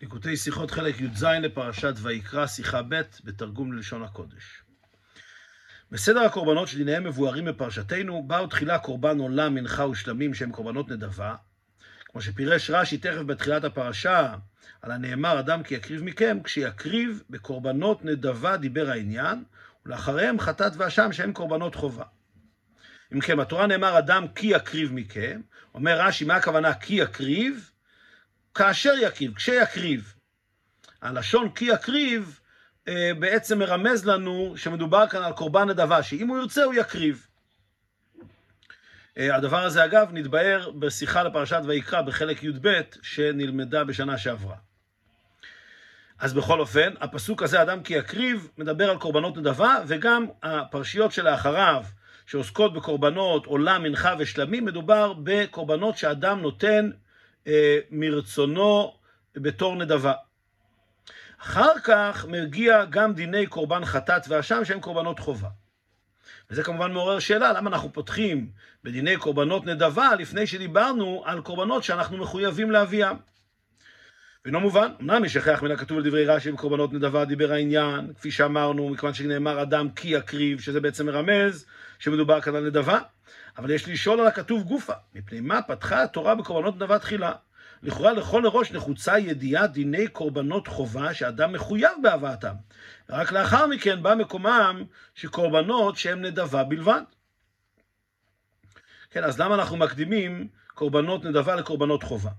ליקוטי שיחות חלק י"ז לפרשת ויקרא, שיחה ב', בתרגום ללשון הקודש. בסדר הקורבנות שדיניהם מבוארים בפרשתנו, באו תחילה קורבן עולם, מנחה ושלמים שהם קורבנות נדבה. כמו שפירש רש"י תכף בתחילת הפרשה, על הנאמר אדם כי יקריב מכם, כשיקריב בקורבנות נדבה דיבר העניין, ולאחריהם חטאת ואשם שהם קורבנות חובה. אם כן, בתורה נאמר אדם כי יקריב מכם, אומר רש"י, מה הכוונה כי יקריב? כאשר יקריב, כשיקריב. הלשון כי יקריב אה, בעצם מרמז לנו שמדובר כאן על קורבן נדבה, שאם הוא ירצה הוא יקריב. אה, הדבר הזה אגב נתבהר בשיחה לפרשת ויקרא בחלק י"ב שנלמדה בשנה שעברה. אז בכל אופן, הפסוק הזה, אדם כי יקריב, מדבר על קורבנות נדבה, וגם הפרשיות שלאחריו, שעוסקות בקורבנות עולה, מנחה ושלמים, מדובר בקורבנות שאדם נותן מרצונו בתור נדבה. אחר כך מגיע גם דיני קורבן חטאת ואשם שהם קורבנות חובה. וזה כמובן מעורר שאלה, למה אנחנו פותחים בדיני קורבנות נדבה לפני שדיברנו על קורבנות שאנחנו מחויבים להביאם. ואינו מובן, אמנם יש הכרח מן הכתוב לדברי רש"י בקורבנות נדבה דיבר העניין, כפי שאמרנו, מכיוון שנאמר אדם כי יקריב, שזה בעצם מרמז שמדובר כאן על נדבה, אבל יש לשאול על הכתוב גופה, מפני מה פתחה התורה בקורבנות נדבה תחילה? לכאורה לכל הראש נחוצה ידיעת דיני קורבנות חובה שאדם מחויב בהבאתם. רק לאחר מכן בא מקומם שקורבנות שהם נדבה בלבד. כן, אז למה אנחנו מקדימים קורבנות נדבה לקורבנות חובה?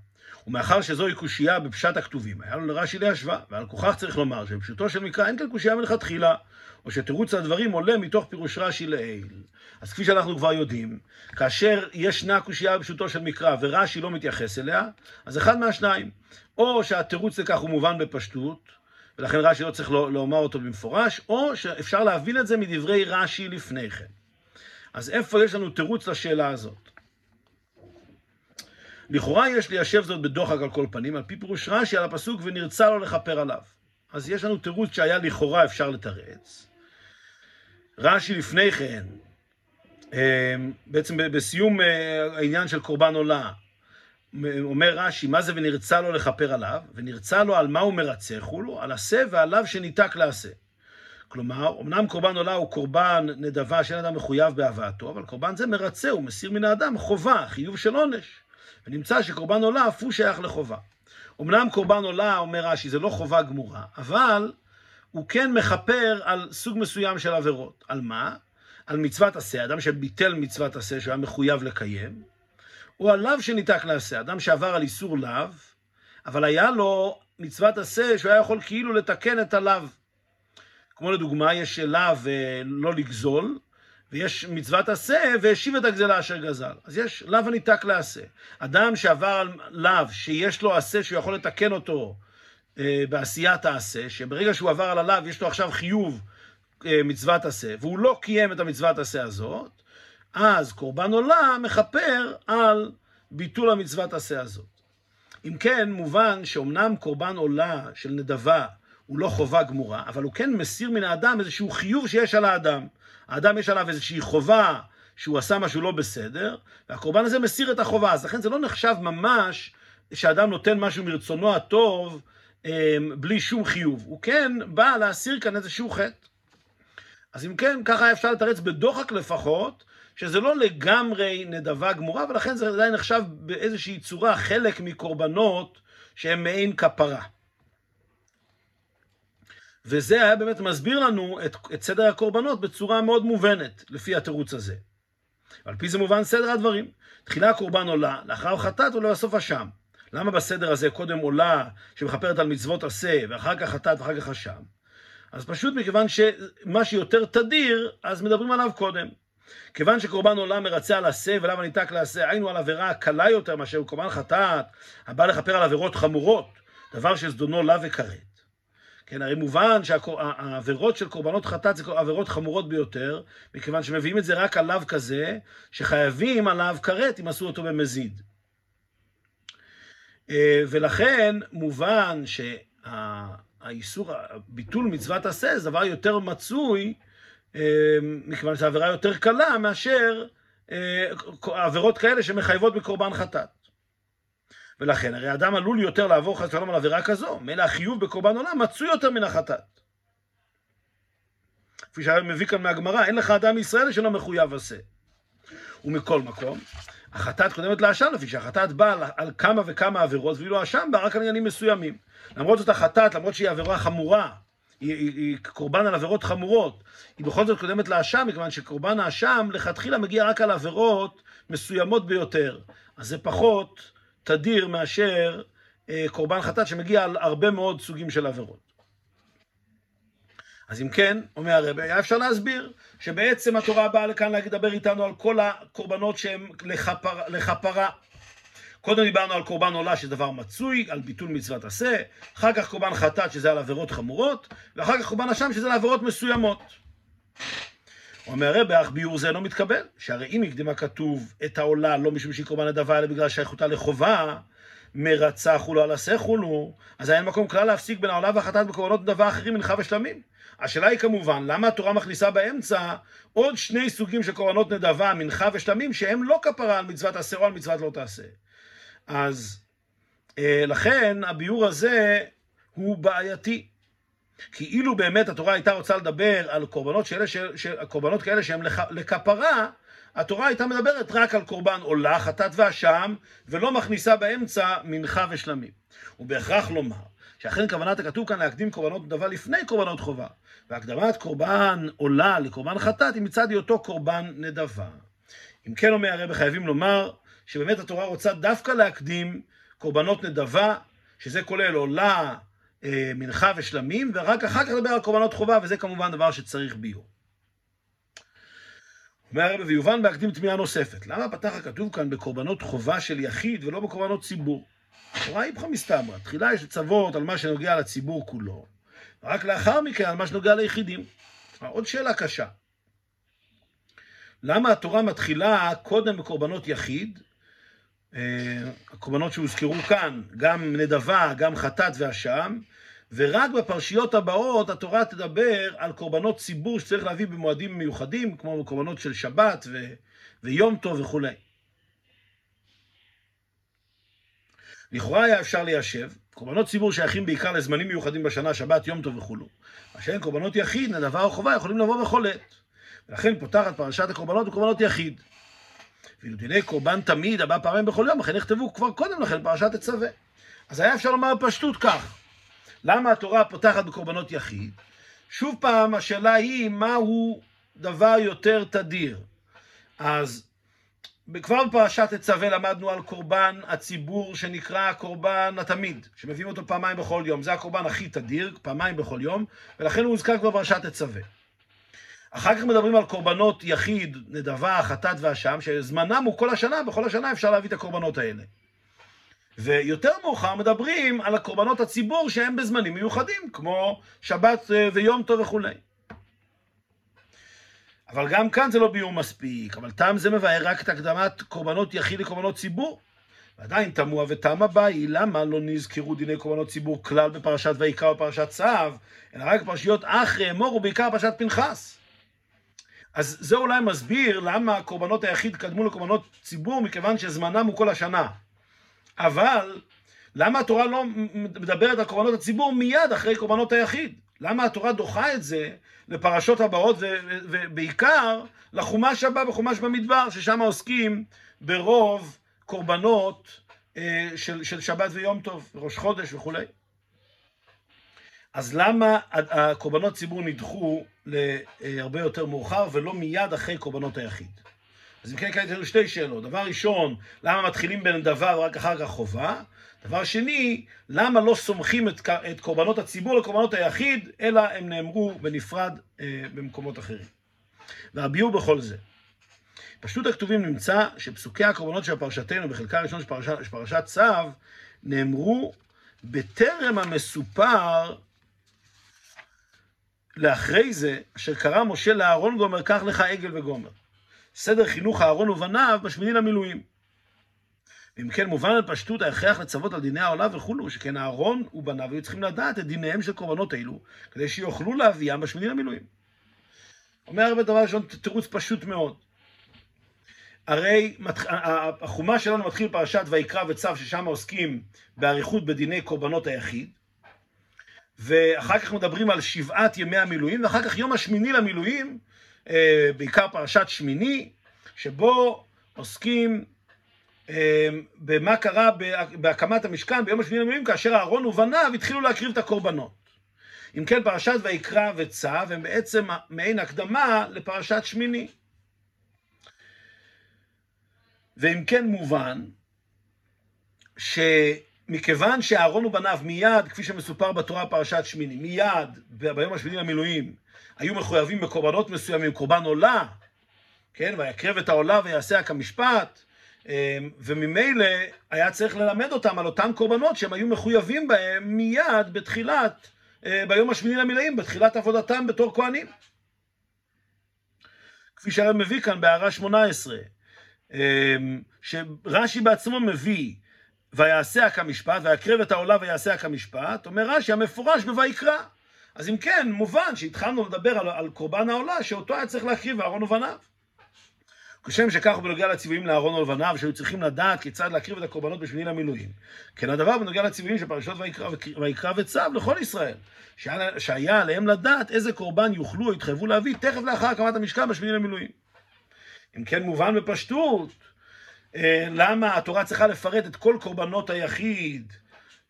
ומאחר שזוהי קושייה בפשט הכתובים, היה לו לרש"י להשווה, ועל כוכך צריך לומר שבפשוטו של מקרא אין כאן קושייה מלכתחילה, או שתירוץ הדברים עולה מתוך פירוש רש"י לעיל. אז כפי שאנחנו כבר יודעים, כאשר ישנה קושייה בפשוטו של מקרא ורש"י לא מתייחס אליה, אז אחד מהשניים, או שהתירוץ לכך הוא מובן בפשטות, ולכן רש"י לא צריך לומר אותו במפורש, או שאפשר להבין את זה מדברי רש"י לפני כן. אז איפה יש לנו תירוץ לשאלה הזאת? לכאורה יש ליישב זאת בדוחק על כל פנים, על פי פירוש רש"י על הפסוק ונרצה לו לכפר עליו. אז יש לנו תירוץ שהיה לכאורה אפשר לתרץ. רש"י לפני כן, אה, בעצם בסיום אה, העניין של קורבן עולה, אומר רש"י, מה זה ונרצה לו לכפר עליו? ונרצה לו על מה הוא מרצה חולו? על עשה ועליו שניתק לעשה. כלומר, אמנם קורבן עולה הוא קורבן נדבה שאין אדם מחויב בהבאתו, אבל קורבן זה מרצה, הוא מסיר מן האדם חובה, חיוב של עונש. ונמצא שקורבן עולה אף הוא שייך לחובה. אמנם קורבן עולה, אומר רש"י, זה לא חובה גמורה, אבל הוא כן מכפר על סוג מסוים של עבירות. על מה? על מצוות עשה, אדם שביטל מצוות עשה שהוא היה מחויב לקיים, או על לאו שניתק לעשה, אדם שעבר על איסור לאו, אבל היה לו מצוות עשה שהוא היה יכול כאילו לתקן את הלאו. כמו לדוגמה, יש לאו אה, לא לגזול, ויש מצוות עשה, והשיב את הגזלה אשר גזל. אז יש לאו הניתק לעשה. אדם שעבר על לאו, שיש לו עשה שהוא יכול לתקן אותו אה, בעשיית העשה, שברגע שהוא עבר על הלאו יש לו עכשיו חיוב אה, מצוות עשה, והוא לא קיים את המצוות עשה הזאת, אז קורבן עולה מכפר על ביטול המצוות עשה הזאת. אם כן, מובן שאומנם קורבן עולה של נדבה הוא לא חובה גמורה, אבל הוא כן מסיר מן האדם איזשהו חיוב שיש על האדם. האדם יש עליו איזושהי חובה שהוא עשה משהו לא בסדר, והקורבן הזה מסיר את החובה. אז לכן זה לא נחשב ממש שאדם נותן משהו מרצונו הטוב אמ, בלי שום חיוב. הוא כן בא להסיר כאן איזשהו חטא. אז אם כן, ככה אפשר לתרץ בדוחק לפחות, שזה לא לגמרי נדבה גמורה, ולכן זה עדיין נחשב באיזושהי צורה חלק מקורבנות שהם מעין כפרה. וזה היה באמת מסביר לנו את, את סדר הקורבנות בצורה מאוד מובנת, לפי התירוץ הזה. ועל פי זה מובן סדר הדברים. תחילה הקורבן עולה, לאחר חטאת ולבסוף אשם. למה בסדר הזה קודם עולה שמכפרת על מצוות עשה, ואחר כך חטאת ואחר כך אשם? אז פשוט מכיוון שמה שיותר תדיר, אז מדברים עליו קודם. כיוון שקורבן עולה מרצה על עשה ולמה ניתק לעשה, היינו על עבירה קלה יותר מאשר קורבן חטאת, הבא לכפר על עבירות חמורות, דבר שזדונו לה וכרת. כן, הרי מובן שהעבירות של קורבנות חטאת זה עבירות חמורות ביותר, מכיוון שמביאים את זה רק על לאו כזה, שחייבים עליו כרת אם עשו אותו במזיד. אה, ולכן מובן שהאיסור, ביטול מצוות עשה זה דבר יותר מצוי, אה, מכיוון שזו עבירה יותר קלה מאשר אה, עבירות כאלה שמחייבות בקורבן חטאת. ולכן, הרי אדם עלול יותר לעבור חס ושלום על עבירה כזו, מילא החיוב בקורבן עולם מצוי יותר מן החטאת. כפי שהרב מביא כאן מהגמרא, אין לך אדם מישראל שלא מחויב עשה. ומכל מקום, החטאת קודמת לאשם, לפי שהחטאת באה על, כמה וכמה עבירות, ואילו האשם בא רק על עניינים מסוימים. למרות זאת החטאת, למרות שהיא עבירה חמורה, היא, היא, היא קורבן על עבירות חמורות, היא בכל זאת קודמת לאשם, מכיוון שקורבן האשם לכתחילה מגיע רק על עבירות מסוימות ביותר. אז זה פחות תדיר מאשר אה, קורבן חטאת שמגיע על הרבה מאוד סוגים של עבירות. אז אם כן, אומר הרב, היה אפשר להסביר שבעצם התורה באה לכאן לדבר איתנו על כל הקורבנות שהן לכפר, לכפרה. קודם דיברנו על קורבן עולה שזה דבר מצוי, על ביטול מצוות עשה, אחר כך קורבן חטאת שזה על עבירות חמורות, ואחר כך קורבן אשם שזה על עבירות מסוימות. אומר הרב, אך ביור זה לא מתקבל, שהרי אם הקדימה כתוב את העולה לא משום שהיא קורבן נדבה, אלא בגלל שייכותה לחובה, מרצה חולו על עשה חולו, אז אין מקום כלל להפסיק בין העולה והחטאת בקורבנות נדבה אחרים מנחה ושלמים. השאלה היא כמובן, למה התורה מכניסה באמצע עוד שני סוגים של קורבנות נדבה, מנחה ושלמים, שהם לא כפרה על מצוות עשה או על מצוות לא תעשה. אז אה, לכן הביאור הזה הוא בעייתי. כי אילו באמת התורה הייתה רוצה לדבר על קורבנות, שאלה, ש... ש... קורבנות כאלה שהם לכ... לכפרה, התורה הייתה מדברת רק על קורבן עולה, חטאת ואשם, ולא מכניסה באמצע מנחה ושלמים. ובהכרח לומר שאכן כוונת הכתוב כאן להקדים קורבנות נדבה לפני קורבנות חובה, והקדמת קורבן עולה לקורבן חטאת היא מצד היותו קורבן נדבה. אם כן אומר הרב חייבים לומר שבאמת התורה רוצה דווקא להקדים קורבנות נדבה, שזה כולל עולה, מנחה ושלמים, ורק אחר כך לדבר על קורבנות חובה, וזה כמובן דבר שצריך ביור. אומר הרב, ויובן בהקדים תמיהה נוספת. למה פתח הכתוב כאן בקורבנות חובה של יחיד ולא בקורבנות ציבור? התורה היא איפכא מסתברא. תחילה יש לצוות על מה שנוגע לציבור כולו, ורק לאחר מכן על מה שנוגע ליחידים. עוד שאלה קשה. למה התורה מתחילה קודם בקורבנות יחיד, אה, הקורבנות שהוזכרו כאן, גם נדבה, גם חטאת ואשם, ורק בפרשיות הבאות התורה תדבר על קורבנות ציבור שצריך להביא במועדים מיוחדים, כמו קורבנות של שבת ו... ויום טוב וכולי. לכאורה היה אפשר ליישב, קורבנות ציבור שייכים בעיקר לזמנים מיוחדים בשנה, שבת, יום טוב וכולו. מה שאין קורבנות יחיד, נדבה או חובה, יכולים לבוא בכל עת. ולכן פותחת פרשת הקורבנות בקורבנות יחיד. ואילו דיני קורבן תמיד, הבא פעמים בכל יום, לכן נכתבו כבר קודם לכן פרשת תצווה. אז היה אפשר לומר בפשטות כך, למה התורה פותחת בקורבנות יחיד? שוב פעם, השאלה היא מהו דבר יותר תדיר. אז כבר בפרשת תצווה למדנו על קורבן הציבור שנקרא קורבן התמיד, שמביאים אותו פעמיים בכל יום. זה הקורבן הכי תדיר, פעמיים בכל יום, ולכן הוא הוזכר כבר בפרשת תצווה. אחר כך מדברים על קורבנות יחיד, נדבה, חטאת ואשם, שזמנם הוא כל השנה, בכל השנה אפשר להביא את הקורבנות האלה. ויותר מאוחר מדברים על הקורבנות הציבור שהם בזמנים מיוחדים, כמו שבת אה, ויום טוב וכולי. אבל גם כאן זה לא ביור מספיק, אבל טעם זה מבאר רק את הקדמת קורבנות יחיד לקורבנות ציבור. ועדיין תמוה וטעם הבא היא למה לא נזכרו דיני קורבנות ציבור כלל בפרשת ויקרא ופרשת צו, אלא רק פרשיות אחרי אמור ובעיקר פרשת פנחס. אז זה אולי מסביר למה קורבנות היחיד קדמו לקורבנות ציבור, מכיוון שזמנם הוא כל השנה. אבל למה התורה לא מדברת על קורבנות הציבור מיד אחרי קורבנות היחיד? למה התורה דוחה את זה לפרשות הבאות, ובעיקר לחומש הבא בחומש במדבר, ששם עוסקים ברוב קורבנות אה, של, של שבת ויום טוב, ראש חודש וכולי. אז למה הקורבנות ציבור נדחו להרבה יותר מאוחר ולא מיד אחרי קורבנות היחיד? אז אם כן, כאן יש לנו שתי שאלות. דבר ראשון, למה מתחילים בין דבר ורק אחר כך חובה? דבר שני, למה לא סומכים את, את קורבנות הציבור לקורבנות היחיד, אלא הם נאמרו בנפרד אה, במקומות אחרים. והביאו בכל זה. פשוט הכתובים נמצא שפסוקי הקורבנות של פרשתנו בחלקה פרשת, של פרשת צו נאמרו בטרם המסופר לאחרי זה, אשר קרא משה לאהרון גומר, קח לך עגל וגומר. סדר חינוך אהרון ובניו בשמיני למילואים. אם כן מובן על פשטות ההכרח לצוות על דיני העולה וכולו, שכן אהרון ובניו היו צריכים לדעת את דיניהם של קורבנות אלו, כדי שיוכלו להביאם בשמיני למילואים. אומר הרבה דבר ראשון, תירוץ פשוט מאוד. הרי החומה שלנו מתחיל פרשת ויקרא וצו, ששם עוסקים באריכות בדיני קורבנות היחיד, ואחר כך מדברים על שבעת ימי המילואים, ואחר כך יום השמיני למילואים, אה, בעיקר פרשת שמיני, שבו עוסקים אה, במה קרה בהקמת המשכן ביום השמיני למילואים, כאשר אהרון ובניו התחילו להקריב את הקורבנות. אם כן, פרשת ויקרא וצו הם בעצם מעין הקדמה לפרשת שמיני. ואם כן מובן שמכיוון שאהרון ובניו מיד, כפי שמסופר בתורה פרשת שמיני, מיד ביום השמיני למילואים, היו מחויבים בקורבנות מסוימים, קורבן עולה, כן, ויקרב את העולה ויעשה כמשפט, אמ, וממילא היה צריך ללמד אותם על אותם קורבנות שהם היו מחויבים בהם מיד בתחילת, אה, ביום השמיני למילואים, בתחילת עבודתם בתור כהנים. כפי שהרב מביא כאן בהערה 18, אמ, שרש"י בעצמו מביא ויעשה כמשפט, ויקרב את העולה ויעשה כמשפט, אומר רש"י המפורש בויקרא. אז אם כן, מובן שהתחלנו לדבר על, על קורבן העולה, שאותו היה צריך להקריב אהרון ובניו. כשם שכך בנוגע לציוויים לאהרון ולבניו, שהיו צריכים לדעת כיצד להקריב את הקורבנות בשמיני למילואים. כן הדבר בנוגע לציוויים של פרשות ויקרא, וצו לכל ישראל, שהיה, שהיה עליהם לדעת איזה קורבן יוכלו או יתחייבו להביא תכף לאחר הקמת המשכן בשמיני למילואים. אם כן מובן בפשטות, למה התורה צריכה לפרט את כל קורבנות היחיד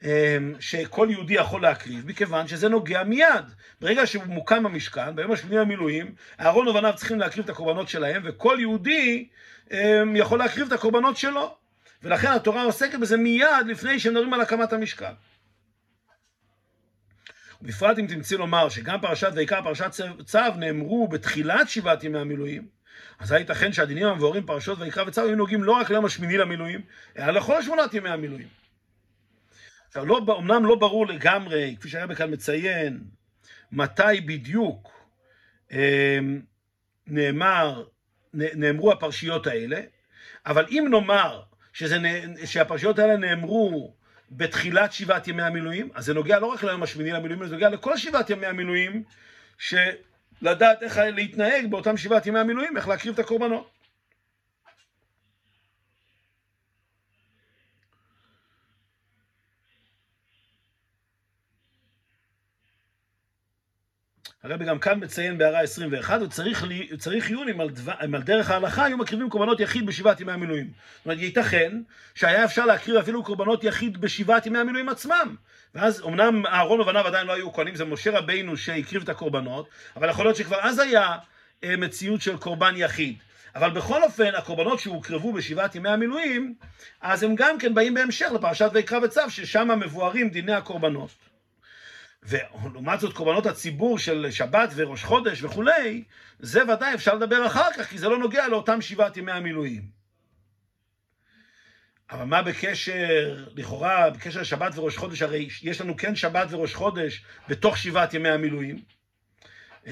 אה, שכל יהודי יכול להקריב, מכיוון שזה נוגע מיד. ברגע שהוא מוקם במשכן, ביום השמיני למילואים, אהרון ובניו צריכים להקריב את הקורבנות שלהם, וכל יהודי אה, יכול להקריב את הקורבנות שלו. ולכן התורה עוסקת בזה מיד לפני שמדברים על הקמת המשכן. בפרט אם תמצאי לומר שגם פרשת ויקרא פרשת צו נאמרו בתחילת שבעת ימי המילואים, אז היה ייתכן שהדינים המבוארים פרשות ויקרא וצו היו נוגעים לא רק ליום השמיני למילואים, אלא לכל שמונת ימי המילואים. עכשיו, לא, אומנם לא ברור לגמרי, כפי שהרבי כאן מציין, מתי בדיוק אה, נאמר, נאמרו הפרשיות האלה, אבל אם נאמר שזה, שהפרשיות האלה נאמרו בתחילת שבעת ימי המילואים, אז זה נוגע לא רק ליום השמיני למילואים, זה נוגע לכל שבעת ימי המילואים, ש... לדעת איך להתנהג באותם שבעת ימי המילואים, איך להקריב את הקורבנות. הרבי גם כאן מציין בהערה 21, וצריך צריך עיון אם על, דבר, אם על דרך ההלכה היו מקריבים קורבנות יחיד בשבעת ימי המילואים. זאת אומרת, ייתכן שהיה אפשר להקריב אפילו קורבנות יחיד בשבעת ימי המילואים עצמם. ואז אמנם אהרון ובניו עדיין לא היו כהנים, זה משה רבינו שהקריב את הקורבנות, אבל יכול להיות שכבר אז היה אה, מציאות של קורבן יחיד. אבל בכל אופן, הקורבנות שהוקרבו בשבעת ימי המילואים, אז הם גם כן באים בהמשך לפרשת ויקרא וצו, ששם מבוארים דיני הקורבנות. ולעומת זאת קורבנות הציבור של שבת וראש חודש וכולי, זה ודאי אפשר לדבר אחר כך, כי זה לא נוגע לאותם שבעת ימי המילואים. אבל מה בקשר, לכאורה, בקשר לשבת וראש חודש, הרי יש לנו כן שבת וראש חודש בתוך שבעת ימי המילואים. אמ,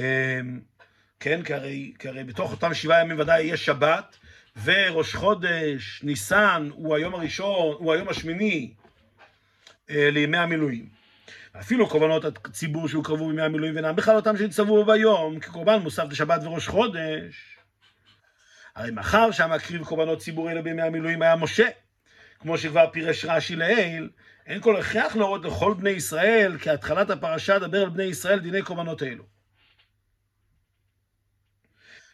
כן, כי הרי, כי הרי בתוך אותם שבעה ימים ודאי יש שבת, וראש חודש, ניסן, הוא היום הראשון, הוא היום השמיני אה, לימי המילואים. אפילו קורבנות הציבור שהוקרבו בימי המילואים ואינם בכלל אותם שהצטוו ביום, כקורבן מוסף לשבת וראש חודש. הרי מאחר שהמקריב קורבנות ציבור אלה בימי המילואים היה משה, כמו שכבר פירש רש"י לעיל, אין כל הכרח להורות לכל בני ישראל, כי התחלת הפרשה דבר על בני ישראל דיני קורבנות אלו.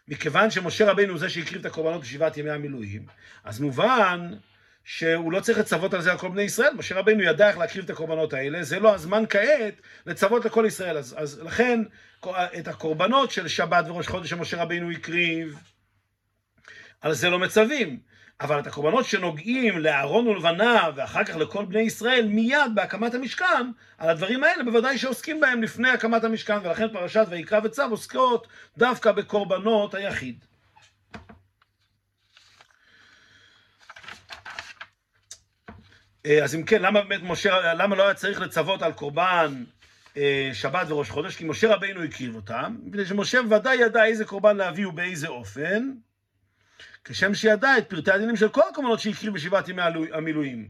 מכיוון שמשה רבינו הוא זה שהקריב את הקורבנות בשבעת ימי המילואים, אז מובן שהוא לא צריך לצוות על זה על כל בני ישראל, משה רבינו ידע איך להקריב את הקורבנות האלה, זה לא הזמן כעת לצוות לכל ישראל. אז, אז לכן את הקורבנות של שבת וראש חודש שמשה רבינו הקריב, על זה לא מצווים. אבל את הקורבנות שנוגעים לאהרון ולבניו ואחר כך לכל בני ישראל מיד בהקמת המשכן, על הדברים האלה בוודאי שעוסקים בהם לפני הקמת המשכן, ולכן פרשת ויקרא וצו עוסקות דווקא בקורבנות היחיד. אז אם כן, למה באמת משה, למה לא היה צריך לצוות על קורבן אה, שבת וראש חודש? כי משה רבינו הקריב אותם, מפני שמשה ודאי ידע איזה קורבן להביא ובאיזה אופן, כשם שידע את פרטי הדינים של כל הקורבנות שהקריב בשבעת ימי המילואים,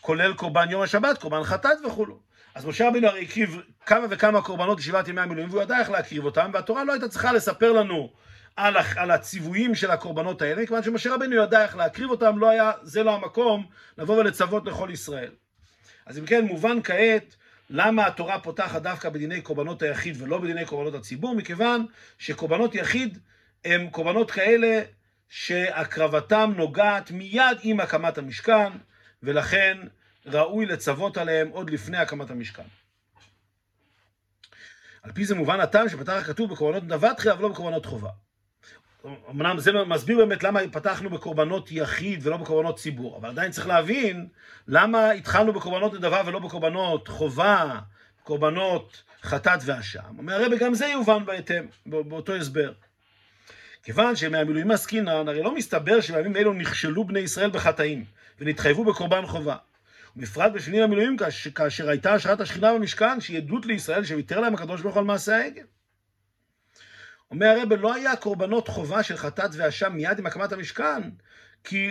כולל קורבן יום השבת, קורבן חטאת וכולו. אז משה רבינו הרי הקריב כמה וכמה קורבנות בשבעת ימי המילואים, והוא ידע איך להקריב אותם, והתורה לא הייתה צריכה לספר לנו על, על הציוויים של הקורבנות האלה, מכיוון שמשה רבנו ידע איך להקריב אותם, לא היה, זה לא המקום לבוא ולצוות לכל ישראל. אז אם כן, מובן כעת למה התורה פותחת דווקא בדיני קורבנות היחיד ולא בדיני קורבנות הציבור, מכיוון שקורבנות יחיד הם קורבנות כאלה שהקרבתם נוגעת מיד עם הקמת המשכן, ולכן ראוי לצוות עליהם עוד לפני הקמת המשכן. על פי זה מובן הטעם שפתח הכתוב בקורבנות נדבה תחילה ולא בקורבנות חובה. אמנם זה מסביר באמת למה פתחנו בקורבנות יחיד ולא בקורבנות ציבור, אבל עדיין צריך להבין למה התחלנו בקורבנות נדבה ולא בקורבנות חובה, קורבנות חטאת ואשם. אומר הרבי גם זה יובן בהתאם, באותו הסבר. כיוון שמהמילואים עסקינן, הרי לא מסתבר שבימים אלו נכשלו בני ישראל בחטאים ונתחייבו בקורבן חובה. ובפרט בשנים המילואים כאשר הייתה השראת השכינה במשכן, שהיא עדות לישראל שוויתר להם הקדוש ברוך הוא על מעשה העגל. אומר הרב, לא היה קורבנות חובה של חטאת ואשם מיד עם הקמת המשכן, כי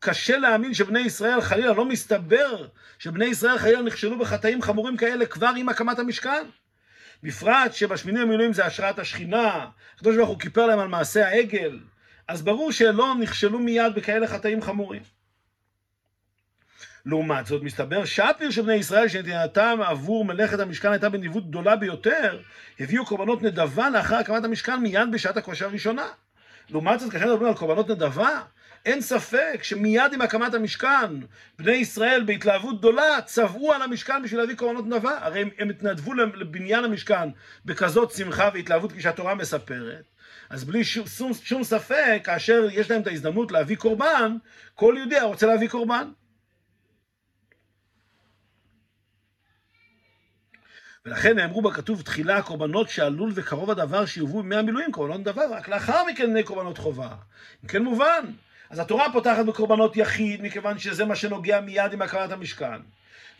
קשה להאמין שבני ישראל חלילה, לא מסתבר שבני ישראל חלילה נכשלו בחטאים חמורים כאלה כבר עם הקמת המשכן. בפרט שבשמיני המילואים זה השראת השכינה, הקדוש ברוך הוא כיפר להם על מעשה העגל, אז ברור שלא נכשלו מיד בכאלה חטאים חמורים. לעומת זאת, מסתבר שהפיר של בני ישראל שנתינתם עבור מלאכת המשכן הייתה בניווט גדולה ביותר, הביאו קורבנות נדבה לאחר הקמת המשכן מיד בשעת הכושר הראשונה. לעומת זאת, כאשר מדברים על קורבנות נדבה, אין ספק שמיד עם הקמת המשכן, בני ישראל בהתלהבות גדולה צבעו על המשכן בשביל להביא קורבנות נדבה. הרי הם, הם התנדבו לבניין המשכן בכזאת שמחה והתלהבות כפי שהתורה מספרת. אז בלי שום, שום, שום ספק, כאשר יש להם את ההזדמנות להביא קורבן, כל יהודי רוצה להביא קורבן. ולכן נאמרו בכתוב תחילה הקורבנות שעלול וקרוב הדבר שיובאו בימי המילואים, קורבנות דבר, רק לאחר מכן בני קורבנות חובה. אם כן מובן. אז התורה פותחת בקורבנות יחיד, מכיוון שזה מה שנוגע מיד עם הקמת המשכן.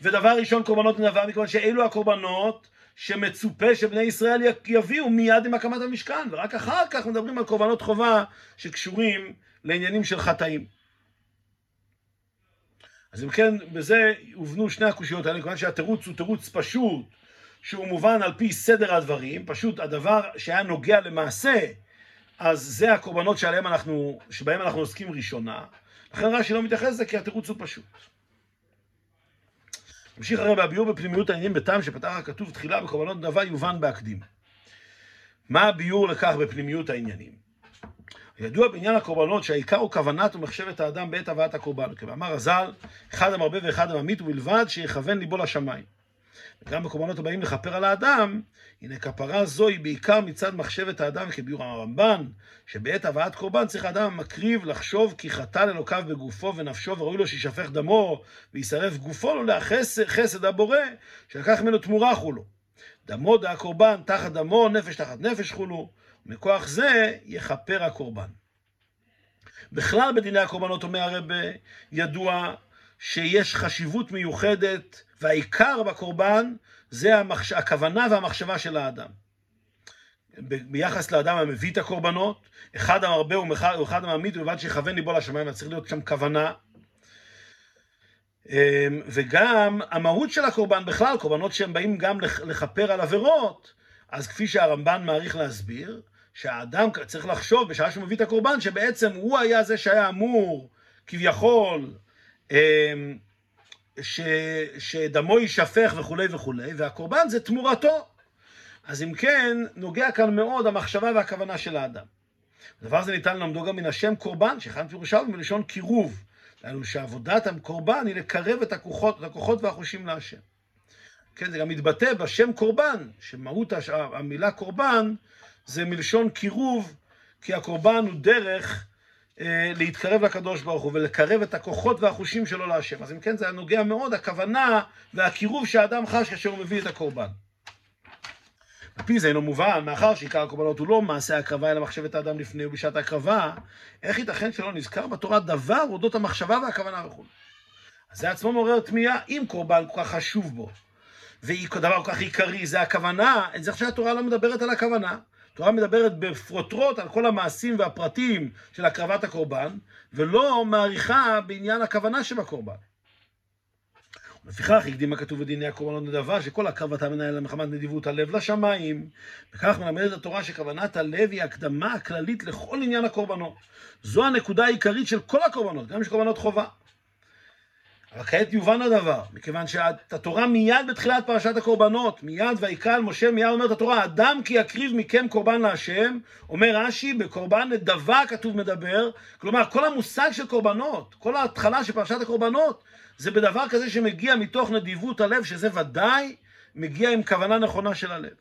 ודבר ראשון קורבנות נדבה, מכיוון שאלו הקורבנות שמצופה שבני ישראל יביאו מיד עם הקמת המשכן, ורק אחר כך מדברים על קורבנות חובה שקשורים לעניינים של חטאים. אז אם כן, בזה הובנו שני הקושיות האלה, כיוון שהתירוץ הוא תירוץ פשוט, שהוא מובן על פי סדר הדברים, פשוט הדבר שהיה נוגע למעשה, אז זה הקורבנות שעליהם אנחנו, שבהם אנחנו עוסקים ראשונה. לכן רש"י לא מתייחס לזה כי התירוץ הוא פשוט. נמשיך הרי בביאור בפנימיות העניינים בטעם שפתח הכתוב תחילה בקורבנות נדבה יובן בהקדים. מה הביאור לכך בפנימיות העניינים? ידוע בעניין הקורבנות שהעיקר הוא כוונת ומחשבת האדם בעת הבאת הקורבן. כמאמר הז"ל, אחד המרבה ואחד הממית ובלבד שיכוון ליבו לשמיים. וגם בקורבנות הבאים לכפר על האדם, הנה כפרה זו היא בעיקר מצד מחשבת האדם כביור הרמב"ן, שבעת הבאת קורבן צריך האדם המקריב לחשוב כי חטא לאלוקיו בגופו ונפשו וראוי לו שישפך דמו וישרף גופו לו להחסד חסד הבורא, שלקח ממנו תמורה חולו. דמו דה הקורבן תחת דמו, נפש תחת נפש חולו, ומכוח זה יכפר הקורבן. בכלל בדיני הקורבנות אומר הרב ידוע שיש חשיבות מיוחדת והעיקר בקורבן זה המחש... הכוונה והמחשבה של האדם. ביחס לאדם המביא את הקורבנות, אחד המרבה ואחד המעמיד, ובלבד שיכוון ליבו לשמיים, צריך להיות שם כוונה. אמ, וגם המהות של הקורבן בכלל, קורבנות שהם באים גם לכפר על עבירות, אז כפי שהרמב"ן מעריך להסביר, שהאדם צריך לחשוב בשעה שהוא מביא את הקורבן, שבעצם הוא היה זה שהיה אמור, כביכול, ש, שדמו יישפך וכולי וכולי, והקורבן זה תמורתו. אז אם כן, נוגע כאן מאוד המחשבה והכוונה של האדם. הדבר הזה ניתן ללמדו גם מן השם קורבן, שאחד פירושיו מלשון קירוב. דהיינו שעבודת הקורבן היא לקרב את הכוחות, את הכוחות והחושים להשם. כן, זה גם מתבטא בשם קורבן, שמהות המילה קורבן זה מלשון קירוב, כי הקורבן הוא דרך להתקרב לקדוש ברוך הוא ולקרב את הכוחות והחושים שלו להשם. אז אם כן, זה נוגע מאוד, הכוונה והקירוב שהאדם חש כאשר הוא מביא את הקורבן. על פי זה אינו מובן, מאחר שעיקר הקורבנות הוא לא מעשה הקרבה אלא מחשבת האדם לפני ובשעת הקרבה, איך ייתכן שלא נזכר בתורה דבר אודות המחשבה והכוונה וכו'. אז זה עצמו מעורר תמיהה, אם קורבן כל כך חשוב בו, ודבר כל כך עיקרי, זה הכוונה, זה עכשיו התורה לא מדברת על הכוונה. התורה מדברת בפרוטרוט על כל המעשים והפרטים של הקרבת הקורבן, ולא מעריכה בעניין הכוונה שבקורבן. לפיכך הקדים הכתוב בדיני הקורבנות נדבה, שכל הקרבתה מנהל מחמת נדיבות הלב לשמיים. וכך מלמדת התורה שכוונת הלב היא הקדמה הכללית לכל עניין הקורבנות. זו הנקודה העיקרית של כל הקורבנות, גם יש קורבנות חובה. אבל כעת יובן הדבר, מכיוון שהתורה מיד בתחילת פרשת הקורבנות, מיד ויקרא על משה, מיד אומרת התורה, אדם כי יקריב מכם קורבן להשם, אומר רש"י, בקורבן נדבה כתוב מדבר, כלומר כל המושג של קורבנות, כל ההתחלה של פרשת הקורבנות, זה בדבר כזה שמגיע מתוך נדיבות הלב, שזה ודאי מגיע עם כוונה נכונה של הלב.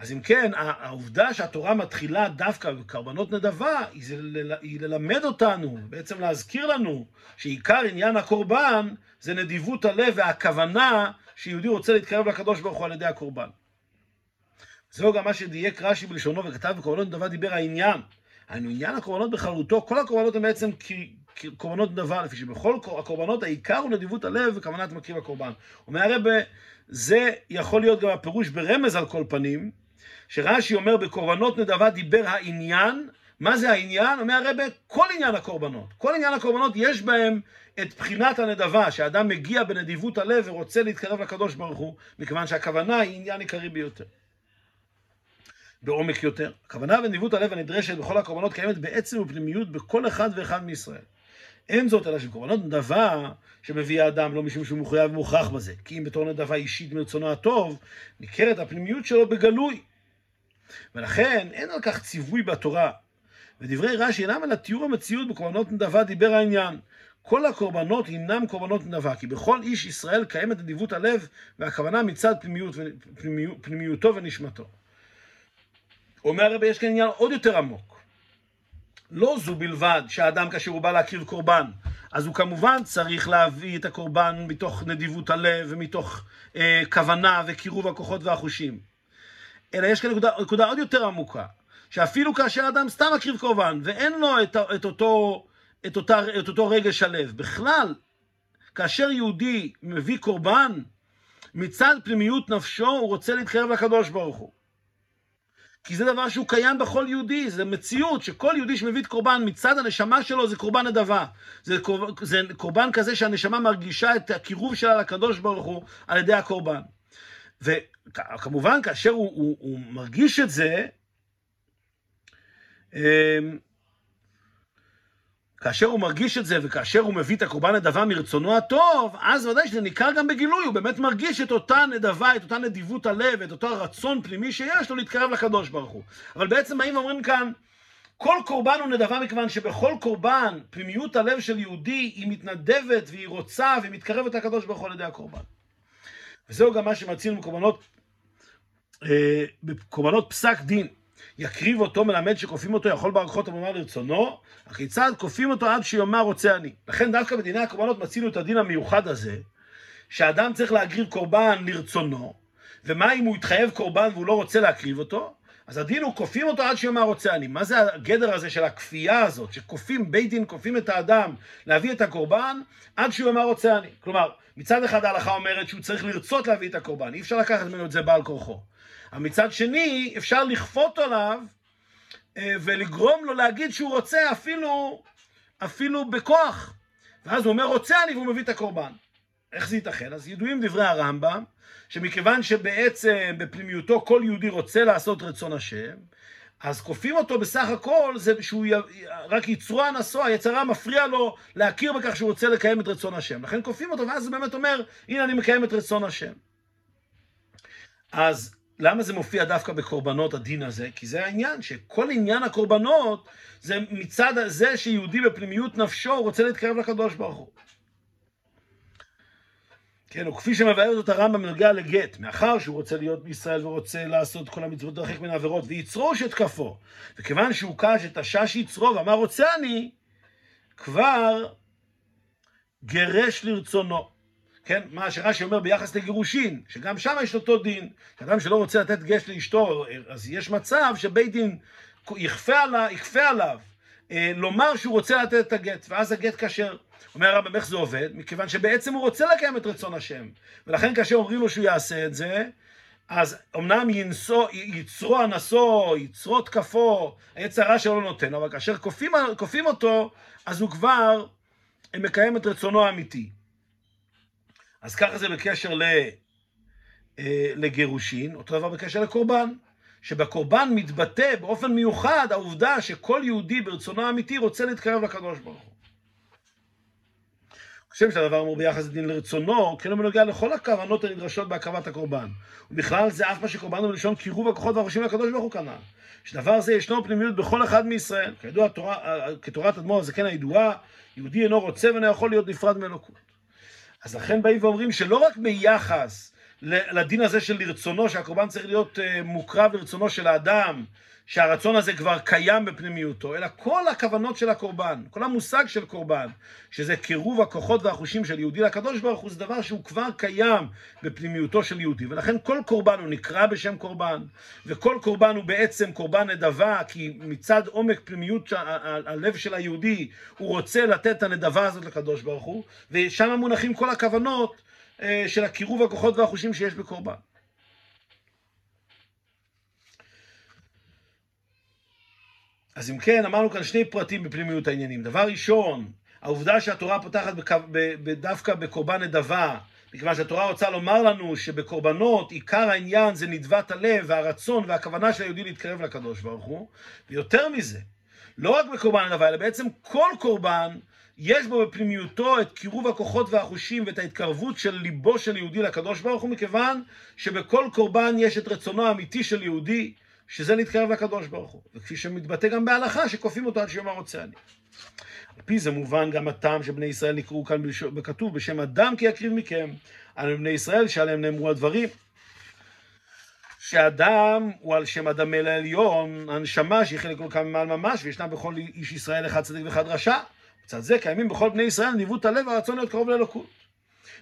אז אם כן, העובדה שהתורה מתחילה דווקא בקרבנות נדבה, היא, ל- היא ללמד אותנו, בעצם להזכיר לנו, שעיקר עניין הקורבן זה נדיבות הלב והכוונה שיהודי רוצה להתקרב לקדוש ברוך הוא על ידי הקורבן. זהו גם מה שדייק רש"י בלשונו וכתב בקורבנות נדבה דיבר העניין. היינו עניין הקורבנות בכללותו, כל הקורבנות הם בעצם קורבנות נדבה, לפי שבכל הקורבנות העיקר הוא נדיבות הלב וכוונת מקריב הקורבן. אומר הרב, זה יכול להיות גם הפירוש ברמז על כל פנים, שרש"י אומר בקורבנות נדבה דיבר העניין, מה זה העניין? אומר הרבה, כל עניין הקורבנות. כל עניין הקורבנות יש בהם את בחינת הנדבה, שאדם מגיע בנדיבות הלב ורוצה להתקרב לקדוש ברוך הוא, מכיוון שהכוונה היא עניין עיקרי ביותר. בעומק יותר. הכוונה בנדיבות הלב הנדרשת בכל הקורבנות קיימת בעצם ופנימיות בכל אחד ואחד מישראל. אין זאת אלא שקורבנות נדבה שמביא האדם לא משום שהוא מחויב ומוכרח בזה, כי אם בתור נדבה אישית מרצונו הטוב, ניכרת הפנימיות שלו בגלוי. ולכן אין על כך ציווי בתורה. ודברי רש"י אינם אלא תיאור המציאות בקורבנות נדבה דיבר העניין. כל הקורבנות הינם קורבנות נדבה, כי בכל איש ישראל קיימת נדיבות הלב והכוונה מצד פנימיות, פנימיות, פנימיותו ונשמתו. אומר הרבי, יש כאן עניין עוד יותר עמוק. לא זו בלבד שהאדם כאשר הוא בא להקריב קורבן, אז הוא כמובן צריך להביא את הקורבן מתוך נדיבות הלב ומתוך אה, כוונה וקירוב הכוחות והחושים. אלא יש כאן נקודה, נקודה עוד יותר עמוקה, שאפילו כאשר אדם סתם מקריב קורבן ואין לו את, את, אותו, את, אותה, את אותו רגש הלב, בכלל, כאשר יהודי מביא קורבן, מצד פנימיות נפשו הוא רוצה להתקרב לקדוש ברוך הוא. כי זה דבר שהוא קיים בכל יהודי, זה מציאות שכל יהודי שמביא את קורבן מצד הנשמה שלו זה קורבן נדבה. זה, קורבן, זה קורבן כזה שהנשמה מרגישה את הקירוב שלה לקדוש ברוך הוא על ידי הקורבן. וכמובן כאשר הוא, הוא, הוא מרגיש את זה, אמ, כאשר הוא מרגיש את זה וכאשר הוא מביא את הקורבן נדבה מרצונו הטוב, אז ודאי שזה ניכר גם בגילוי, הוא באמת מרגיש את אותה נדבה, את אותה נדיבות הלב, את אותו רצון פנימי שיש לו להתקרב לקדוש ברוך הוא. אבל בעצם באים ואומרים כאן, כל קורבן הוא נדבה מכיוון שבכל קורבן, פנימיות הלב של יהודי היא מתנדבת והיא רוצה והיא מתקרבת לקדוש ברוך הוא על ידי הקורבן. וזהו גם מה שמציעים בקורבנות, אה, בקורבנות פסק דין. יקריב אותו מלמד שכופים אותו יכול ברכות המאמר לרצונו, הכיצד כופים אותו עד שיאמר רוצה אני. לכן דווקא בדיני הקורבנות מצינו את הדין המיוחד הזה, שאדם צריך להקריב קורבן לרצונו, ומה אם הוא יתחייב קורבן והוא לא רוצה להקריב אותו? אז הדין הוא כופים אותו עד שיאמר רוצה אני. מה זה הגדר הזה של הכפייה הזאת, שכופים, בית דין כופים את האדם להביא את הקורבן עד שהוא יאמר רוצה אני. כלומר, מצד אחד ההלכה אומרת שהוא צריך לרצות להביא את הקורבן, אי אפשר לקחת ממנו את זה בעל כורחו. אבל מצד שני, אפשר לכפות עליו אה, ולגרום לו להגיד שהוא רוצה אפילו, אפילו בכוח. ואז הוא אומר רוצה אני והוא מביא את הקורבן. איך זה ייתכן? אז ידועים דברי הרמב"ם, שמכיוון שבעצם בפנימיותו כל יהודי רוצה לעשות רצון השם, אז כופים אותו בסך הכל, זה שהוא י... רק יצרו הנשוא, היצרה מפריע לו להכיר בכך שהוא רוצה לקיים את רצון השם. לכן כופים אותו, ואז זה באמת אומר, הנה אני מקיים את רצון השם. אז למה זה מופיע דווקא בקורבנות הדין הזה? כי זה העניין, שכל עניין הקורבנות זה מצד זה שיהודי בפנימיות נפשו רוצה להתקרב לקדוש ברוך הוא. כן, או כפי שמבאר זאת הרמב"ם בנוגע לגט, מאחר שהוא רוצה להיות בישראל ורוצה לעשות כל המצוות דרחק מן העבירות, ויצרו שתקפו. וכיוון שהוא קש את השש יצרו ואמר רוצה אני, כבר גירש לרצונו. כן, מה שרש"י אומר ביחס לגירושין, שגם שם יש אותו דין. אדם שלא רוצה לתת גט לאשתו, אז יש מצב שבית דין יכפה עליו, יכפה עליו לומר שהוא רוצה לתת את הגט, ואז הגט כשר. אומר הרב, איך זה עובד? מכיוון שבעצם הוא רוצה לקיים את רצון השם. ולכן כאשר אומרים לו שהוא יעשה את זה, אז אמנם ינסו, יצרו אנסו, יצרו תקפו, היצר הרע שלו לא נותן, אבל כאשר כופים, כופים אותו, אז הוא כבר מקיים את רצונו האמיתי. אז ככה זה בקשר אה, לגירושין, אותו דבר בקשר לקורבן. שבקורבן מתבטא באופן מיוחד העובדה שכל יהודי ברצונו האמיתי רוצה להתקרב לקדוש ברוך הוא. כשם שהדבר אמור ביחס לדין לרצונו, כן הוא בנוגע לכל הכוונות הנדרשות בהקרבת הקורבן. ובכלל זה אף מה שקורבן הוא מלשון קירוב הכוחות והחושים לקדוש ברוך הוא כנ"ל. שדבר זה ישנו פנימיות בכל אחד מישראל. כידוע, תורה, כתורת אדמו"ר הזקן הידועה, יהודי אינו רוצה ואינו יכול להיות נפרד מאלוקות. אז לכן באים ואומרים שלא רק ביחס לדין הזה של לרצונו, שהקורבן צריך להיות אה, מוקרב לרצונו של האדם, שהרצון הזה כבר קיים בפנימיותו, אלא כל הכוונות של הקורבן, כל המושג של קורבן, שזה קירוב הכוחות והחושים של יהודי לקדוש ברוך הוא, זה דבר שהוא כבר קיים בפנימיותו של יהודי, ולכן כל קורבן הוא נקרא בשם קורבן, וכל קורבן הוא בעצם קורבן נדבה, כי מצד עומק פנימיות הלב של היהודי, הוא רוצה לתת את הנדבה הזאת לקדוש ברוך הוא, ושם מונחים כל הכוונות של הקירוב הכוחות והחושים שיש בקורבן. אז אם כן, אמרנו כאן שני פרטים בפנימיות העניינים. דבר ראשון, העובדה שהתורה פותחת דווקא בקורבן נדבה, מכיוון שהתורה רוצה לומר לנו שבקורבנות עיקר העניין זה נדבת הלב והרצון והכוונה של היהודי להתקרב לקדוש ברוך הוא, ויותר מזה, לא רק בקורבן נדבה, אלא בעצם כל קורבן יש בו בפנימיותו את קירוב הכוחות והחושים ואת ההתקרבות של ליבו של יהודי לקדוש ברוך הוא, מכיוון שבכל קורבן יש את רצונו האמיתי של יהודי, שזה להתקרב לקדוש ברוך הוא. וכפי שמתבטא גם בהלכה, שכופים אותו עד שיאמר רוצה אני. על פי זה מובן גם הטעם שבני ישראל נקראו כאן בכתוב בשם אדם כי יקריב מכם, על בני ישראל שעליהם נאמרו הדברים. שאדם הוא על שם אדם אל העליון, הנשמה שהיא חלק כל כך ממעל ממש, וישנה בכל איש ישראל אחד צדיק ואחד רשע. מצד זה קיימים בכל בני ישראל ניווט הלב והרצון להיות קרוב לאלוקות.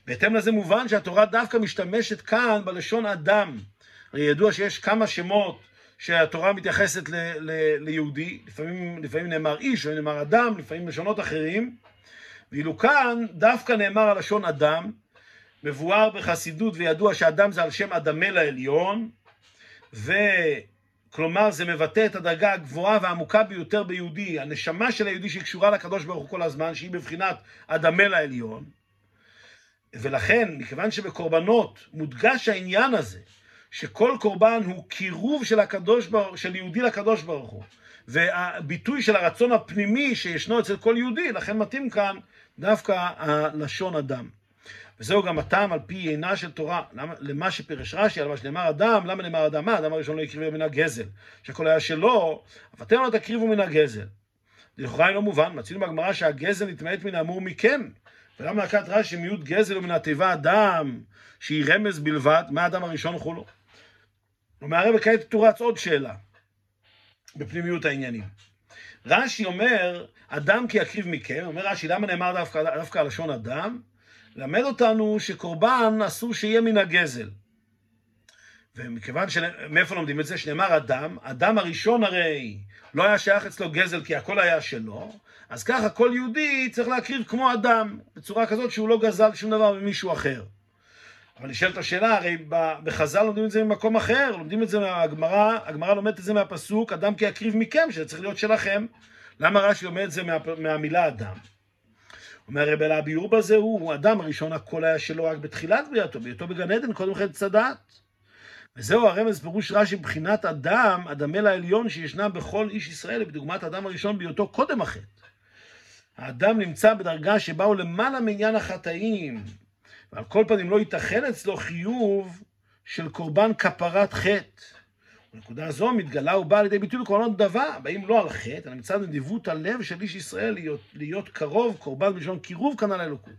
בהתאם לזה מובן שהתורה דווקא משתמשת כאן בלשון אדם. הרי ידוע שיש כמה שמות שהתורה מתייחסת ל, ל, ליהודי, לפעמים, לפעמים נאמר איש, לפעמים נאמר אדם, לפעמים לשונות אחרים, ואילו כאן דווקא נאמר הלשון אדם, מבואר בחסידות וידוע שאדם זה על שם אדמה לעליון, ו... כלומר, זה מבטא את הדרגה הגבוהה והעמוקה ביותר ביהודי, הנשמה של היהודי שהיא קשורה לקדוש ברוך הוא כל הזמן, שהיא בבחינת אדמה לעליון. ולכן, מכיוון שבקורבנות מודגש העניין הזה, שכל קורבן הוא קירוב של, הקדוש ברוך, של יהודי לקדוש ברוך הוא, והביטוי של הרצון הפנימי שישנו אצל כל יהודי, לכן מתאים כאן דווקא הלשון אדם. ותזהו גם הטעם על פי עינה של תורה, למה, למה שפירש רש"י, על מה שנאמר אדם, למה נאמר אדם? מה? אדם הראשון לא הקריב מן הגזל, שהכל היה שלו, אבל אתם לא תקריבו מן הגזל. לכאורה אינו מובן, מצינו בגמרא שהגזל נתמעט מן האמור מכם, ולמה נקט רש"י מיעוט גזל ומן התיבה אדם, שהיא רמז בלבד, מה האדם הראשון וכולו? כלומר, הרי כעת תורץ עוד שאלה בפנימיות העניינים. רש"י אומר, אדם כי יקריב מכם, אומר רש"י, למה נאמר דווקא, דווקא לשון אדם? למד אותנו שקורבן אסור שיהיה מן הגזל. ומכיוון ש... מאיפה לומדים את זה? שנאמר אדם, אדם הראשון הרי לא היה שייך אצלו גזל כי הכל היה שלו, אז ככה כל יהודי צריך להקריב כמו אדם, בצורה כזאת שהוא לא גזל שום דבר ממישהו אחר. אבל נשאלת השאלה, הרי בחז"ל לומדים את זה ממקום אחר, לומדים את זה מהגמרא, הגמרא לומדת את זה מהפסוק, אדם כי יקריב מכם, שזה צריך להיות שלכם. למה רש"י לומד את זה מה, מהמילה אדם? אומר רבי אלא הביאור בזה הוא, הוא אדם הראשון הכל היה שלו רק בתחילת בריאתו, בהיותו בגן עדן קודם חטא צדת. וזהו הרמז פירוש רש"י מבחינת אדם, אדמל העליון שישנה בכל איש ישראל, בדוגמת האדם הראשון בהיותו קודם החטא. האדם נמצא בדרגה שבה הוא למעלה מעניין החטאים, ועל כל פנים לא ייתכן אצלו חיוב של קורבן כפרת חטא. בנקודה זו מתגלה ובאה לידי ביטוי בקורבנות דבה, באים לא על חטא, אלא מצד נדיבות הלב של איש ישראל להיות, להיות קרוב, קורבן בלשון קירוב כנ"ל האלוקות.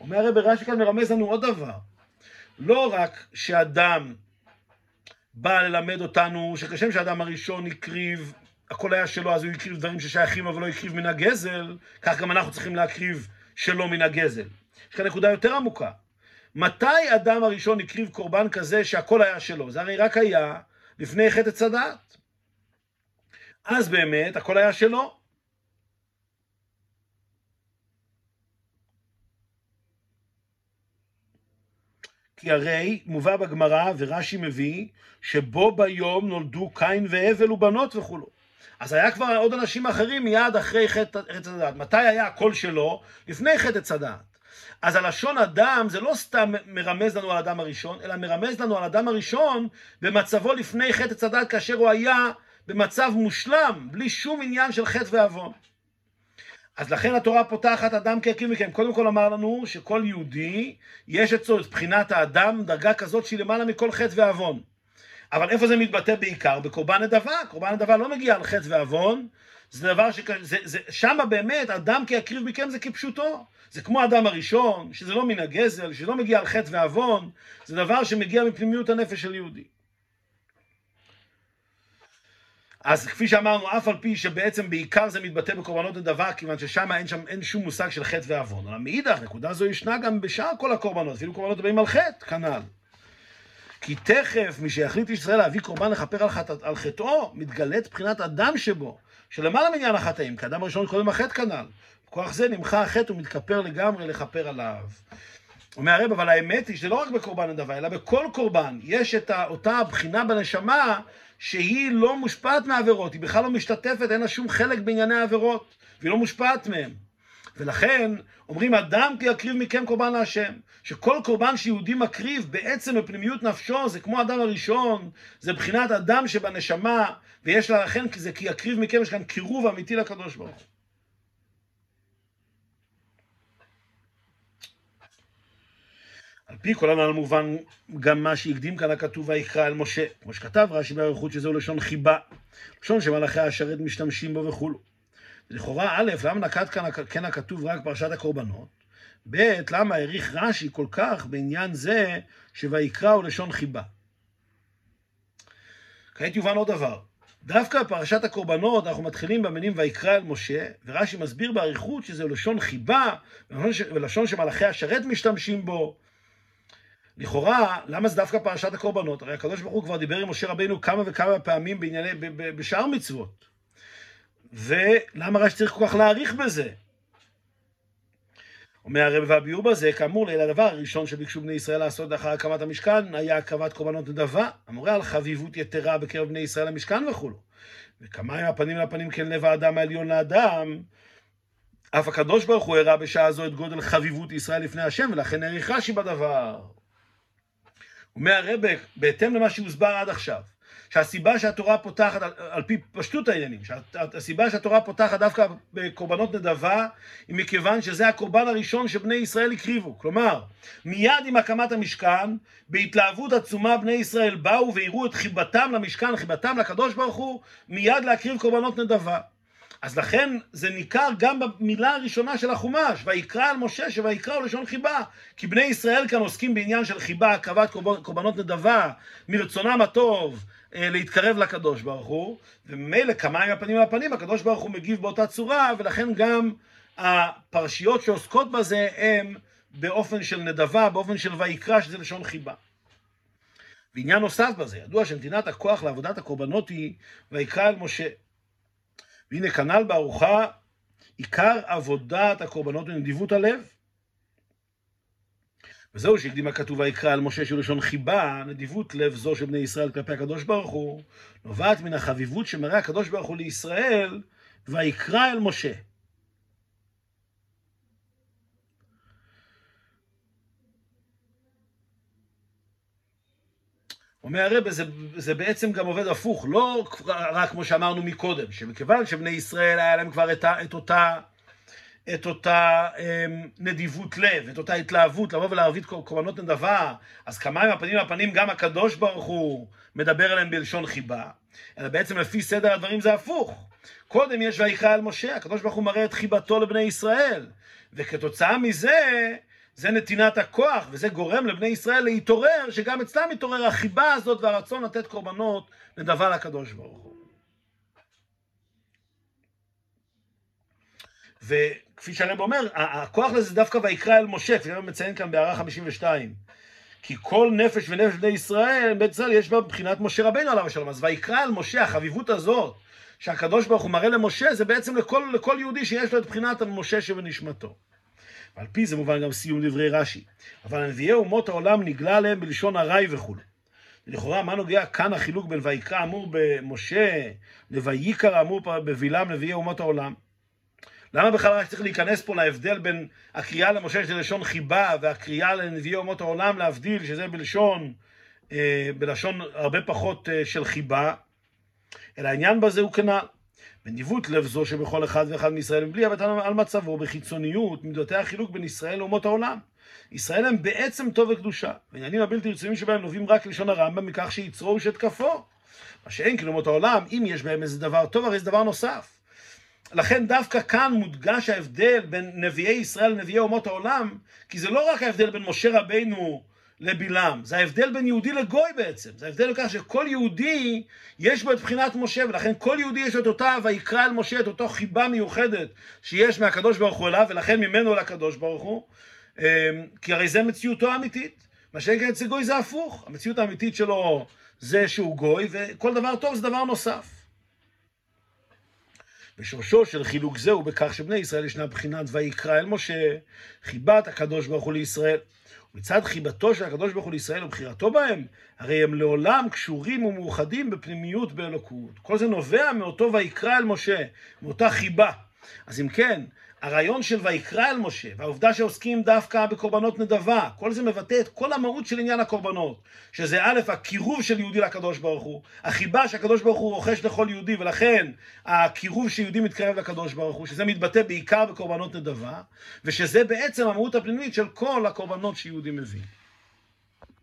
אומר הרב רש"י כאן מרמז לנו עוד דבר, לא רק שאדם בא ללמד אותנו שכשם שאדם הראשון הקריב, הכל היה שלו, אז הוא הקריב דברים ששייכים אבל לא הקריב מן הגזל, כך גם אנחנו צריכים להקריב שלא מן הגזל. יש כאן נקודה יותר עמוקה. מתי אדם הראשון הקריב קורבן כזה שהכל היה שלו? זה הרי רק היה לפני חטא צדעת. אז באמת הכל היה שלו. כי הרי מובא בגמרא, ורש"י מביא, שבו ביום נולדו קין והבל ובנות וכולו. אז היה כבר עוד אנשים אחרים מיד אחרי חטא צדעת. מתי היה הקול שלו? לפני חטא צדעת. אז הלשון אדם זה לא סתם מרמז לנו על האדם הראשון, אלא מרמז לנו על האדם הראשון במצבו לפני חטא הדת, כאשר הוא היה במצב מושלם, בלי שום עניין של חטא ועוון. אז לכן התורה פותחת אדם כיקיר מכם. קודם כל אמר לנו שכל יהודי, יש אצלו את בחינת האדם, דרגה כזאת שהיא למעלה מכל חטא ועוון. אבל איפה זה מתבטא בעיקר? בקורבן נדבה. קורבן נדבה לא מגיע על חטא ועוון, זה דבר ש... זה, שמה באמת, אדם כיקריב מכם זה כפשוטו. זה כמו האדם הראשון, שזה לא מן הגזל, שלא מגיע על חטא ועוון, זה דבר שמגיע מפנימיות הנפש של יהודי. אז כפי שאמרנו, אף על פי שבעצם בעיקר זה מתבטא בקורבנות נדבה, כיוון ששם אין, שם, אין שום מושג של חטא ועוון. אבל מאידך, נקודה זו ישנה גם בשאר כל הקורבנות, אפילו קורבנות הבאים על חטא, כנ"ל. כי תכף מי שיחליט ישראל להביא קורבן לכפר על, חט... על חטאו, מתגלית בחינת אדם שבו, שלמעלה מעניין החטאים, כי אדם הראשון קודם החטא כנ"ל. בכוח זה נמחה החטא ומתכפר לגמרי לכפר עליו. אומר הרב, אבל האמת היא שזה לא רק בקורבן נדבה, אלא בכל קורבן יש את אותה בחינה בנשמה שהיא לא מושפעת מעבירות, היא בכלל לא משתתפת, אין לה שום חלק בענייני העבירות, והיא לא מושפעת מהם. ולכן אומרים אדם כי יקריב מכם קורבן להשם, שכל קורבן שיהודי מקריב בעצם בפנימיות נפשו זה כמו אדם הראשון, זה בחינת אדם שבנשמה, ויש לה לכן כי זה כי יקריב מכם, יש כאן קירוב אמיתי לקדוש ברוך הוא. פי כל הנ"ל מובן גם מה שהקדים כאן הכתוב ויקרא אל משה, כמו שכתב רש"י באריכות שזהו לשון חיבה, לשון שמלאכי השרת משתמשים בו וכולו. לכאורה, א', למה נקט כאן כן הכתוב רק פרשת הקורבנות? ב', למה העריך רש"י כל כך בעניין זה שויקרא הוא לשון חיבה? כעת יובן עוד דבר. דווקא בפרשת הקורבנות אנחנו מתחילים במינים ויקרא אל משה, ורש"י מסביר באריכות שזה לשון חיבה, ולשון שמלאכי השרת משתמשים בו. לכאורה, למה זה דווקא פרשת הקורבנות? הרי הקדוש ברוך הוא כבר דיבר עם משה רבינו כמה וכמה פעמים בענייני, בשאר מצוות. ולמה רש"י צריך כל כך להעריך בזה? אומר הרב והביאור בזה, כאמור, ליל הדבר הראשון שביקשו בני ישראל לעשות לאחר הקמת המשכן, היה הקרבת קורבנות נדבה, המורה על חביבות יתרה בקרב בני ישראל למשכן וכולו. וכמה עם הפנים לפנים כן לב האדם העליון לאדם, אף הקדוש ברוך הוא הראה בשעה זו את גודל חביבות ישראל לפני השם, ולכן העריך רש"י בדבר. אומר הרב, בהתאם למה שהוסבר עד עכשיו, שהסיבה שהתורה פותחת, על, על פי פשטות העניינים, שהסיבה שהתורה פותחת דווקא בקורבנות נדבה, היא מכיוון שזה הקורבן הראשון שבני ישראל הקריבו. כלומר, מיד עם הקמת המשכן, בהתלהבות עצומה בני ישראל באו והראו את חיבתם למשכן, חיבתם לקדוש ברוך הוא, מיד להקריב קורבנות נדבה. אז לכן זה ניכר גם במילה הראשונה של החומש, ויקרא על משה שויקרא הוא לשון חיבה. כי בני ישראל כאן עוסקים בעניין של חיבה, הקרבת קורבנות נדבה, מרצונם הטוב, אה, להתקרב לקדוש ברוך הוא, וממילא כמה עם הפנים לפנים, הקדוש ברוך הוא מגיב באותה צורה, ולכן גם הפרשיות שעוסקות בזה הם באופן של נדבה, באופן של ויקרא, שזה לשון חיבה. ועניין נוסף בזה, ידוע שנתינת הכוח לעבודת הקורבנות היא ויקרא אל משה. והנה כנ"ל בארוחה עיקר עבודת הקורבנות ונדיבות הלב. וזהו שהקדים הכתוב ויקרא על משה שהוא לשון חיבה, נדיבות לב זו של בני ישראל כלפי הקדוש ברוך הוא, נובעת מן החביבות שמראה הקדוש ברוך הוא לישראל, ויקרא אל משה. אומר הרב, זה, זה בעצם גם עובד הפוך, לא רק כמו שאמרנו מקודם, שמכיוון שבני ישראל היה להם כבר את, את אותה, את אותה אמ, נדיבות לב, את אותה התלהבות לבוא ולהרביד קורבנות נדבה, אז כמה עם הפנים לפנים גם הקדוש ברוך הוא מדבר עליהם בלשון חיבה, אלא בעצם לפי סדר הדברים זה הפוך. קודם יש ויקרא על משה, הקדוש ברוך הוא מראה את חיבתו לבני ישראל, וכתוצאה מזה זה נתינת הכוח, וזה גורם לבני ישראל להתעורר, שגם אצלם מתעורר החיבה הזאת והרצון לתת קורבנות נדבה לקדוש ברוך הוא. וכפי שהרב אומר, הכוח לזה דווקא ויקרא אל משה, כפי שהרב מציין כאן בהערה 52. כי כל נפש ונפש בני ישראל, בית ישראל יש בה מבחינת משה רבינו עליו השלום. אז ויקרא אל משה, החביבות הזאת, שהקדוש ברוך הוא מראה למשה, זה בעצם לכל, לכל יהודי שיש לו את בחינת משה שבנשמתו. ועל פי זה מובן גם סיום דברי רש"י. אבל הנביאי אומות העולם נגלה עליהם בלשון ארעי וכולי. לכאורה, מה נוגע כאן החילוק בין ויקרא אמור במשה לויקרא אמור בבלעם נביאי אומות העולם? למה בכלל רק צריך להיכנס פה להבדל בין הקריאה למשה שזה לשון חיבה והקריאה לנביאי אומות העולם להבדיל שזה בלשון, אה, בלשון הרבה פחות אה, של חיבה, אלא העניין בזה הוא כנ"ל. בניווט לב זו שבכל אחד ואחד מישראל מבלי הבט על מצבו בחיצוניות מידותי החילוק בין ישראל לאומות העולם. ישראל הם בעצם טוב וקדושה. העניינים הבלתי רצויים שבהם נובעים רק לשון הרמב"ם מכך שיצרו ושתקפו. מה שאין כלומות העולם, אם יש בהם איזה דבר טוב, הרי זה דבר נוסף. לכן דווקא כאן מודגש ההבדל בין נביאי ישראל לנביאי אומות העולם, כי זה לא רק ההבדל בין משה רבינו לבלעם, זה ההבדל בין יהודי לגוי בעצם, זה ההבדל בכך שכל יהודי יש בו את בחינת משה, ולכן כל יהודי יש את אותה ויקרא אל משה את אותו חיבה מיוחדת שיש מהקדוש ברוך הוא אליו, ולכן ממנו לקדוש ברוך הוא, אמ, כי הרי זה מציאותו האמיתית. מה שאין כן אצל גוי זה הפוך, המציאות האמיתית שלו זה שהוא גוי, וכל דבר טוב זה דבר נוסף. ושורשו של חילוק זה הוא בכך שבני ישראל ישנה בחינת ויקרא אל משה, חיבת הקדוש ברוך הוא לישראל. מצד חיבתו של הקדוש ברוך הוא לישראל ובחירתו בהם, הרי הם לעולם קשורים ומאוחדים בפנימיות באלוקות. כל זה נובע מאותו ויקרא אל משה, מאותה חיבה. אז אם כן, הרעיון של ויקרא אל משה, והעובדה שעוסקים דווקא בקורבנות נדבה, כל זה מבטא את כל המהות של עניין הקורבנות, שזה א', הקירוב של יהודי לקדוש ברוך הוא, החיבה שהקדוש ברוך הוא רוכש לכל יהודי, ולכן הקירוב שיהודי מתקרב לקדוש ברוך הוא, שזה מתבטא בעיקר בקורבנות נדבה, ושזה בעצם המהות הפנימית של כל הקורבנות שיהודי מביא.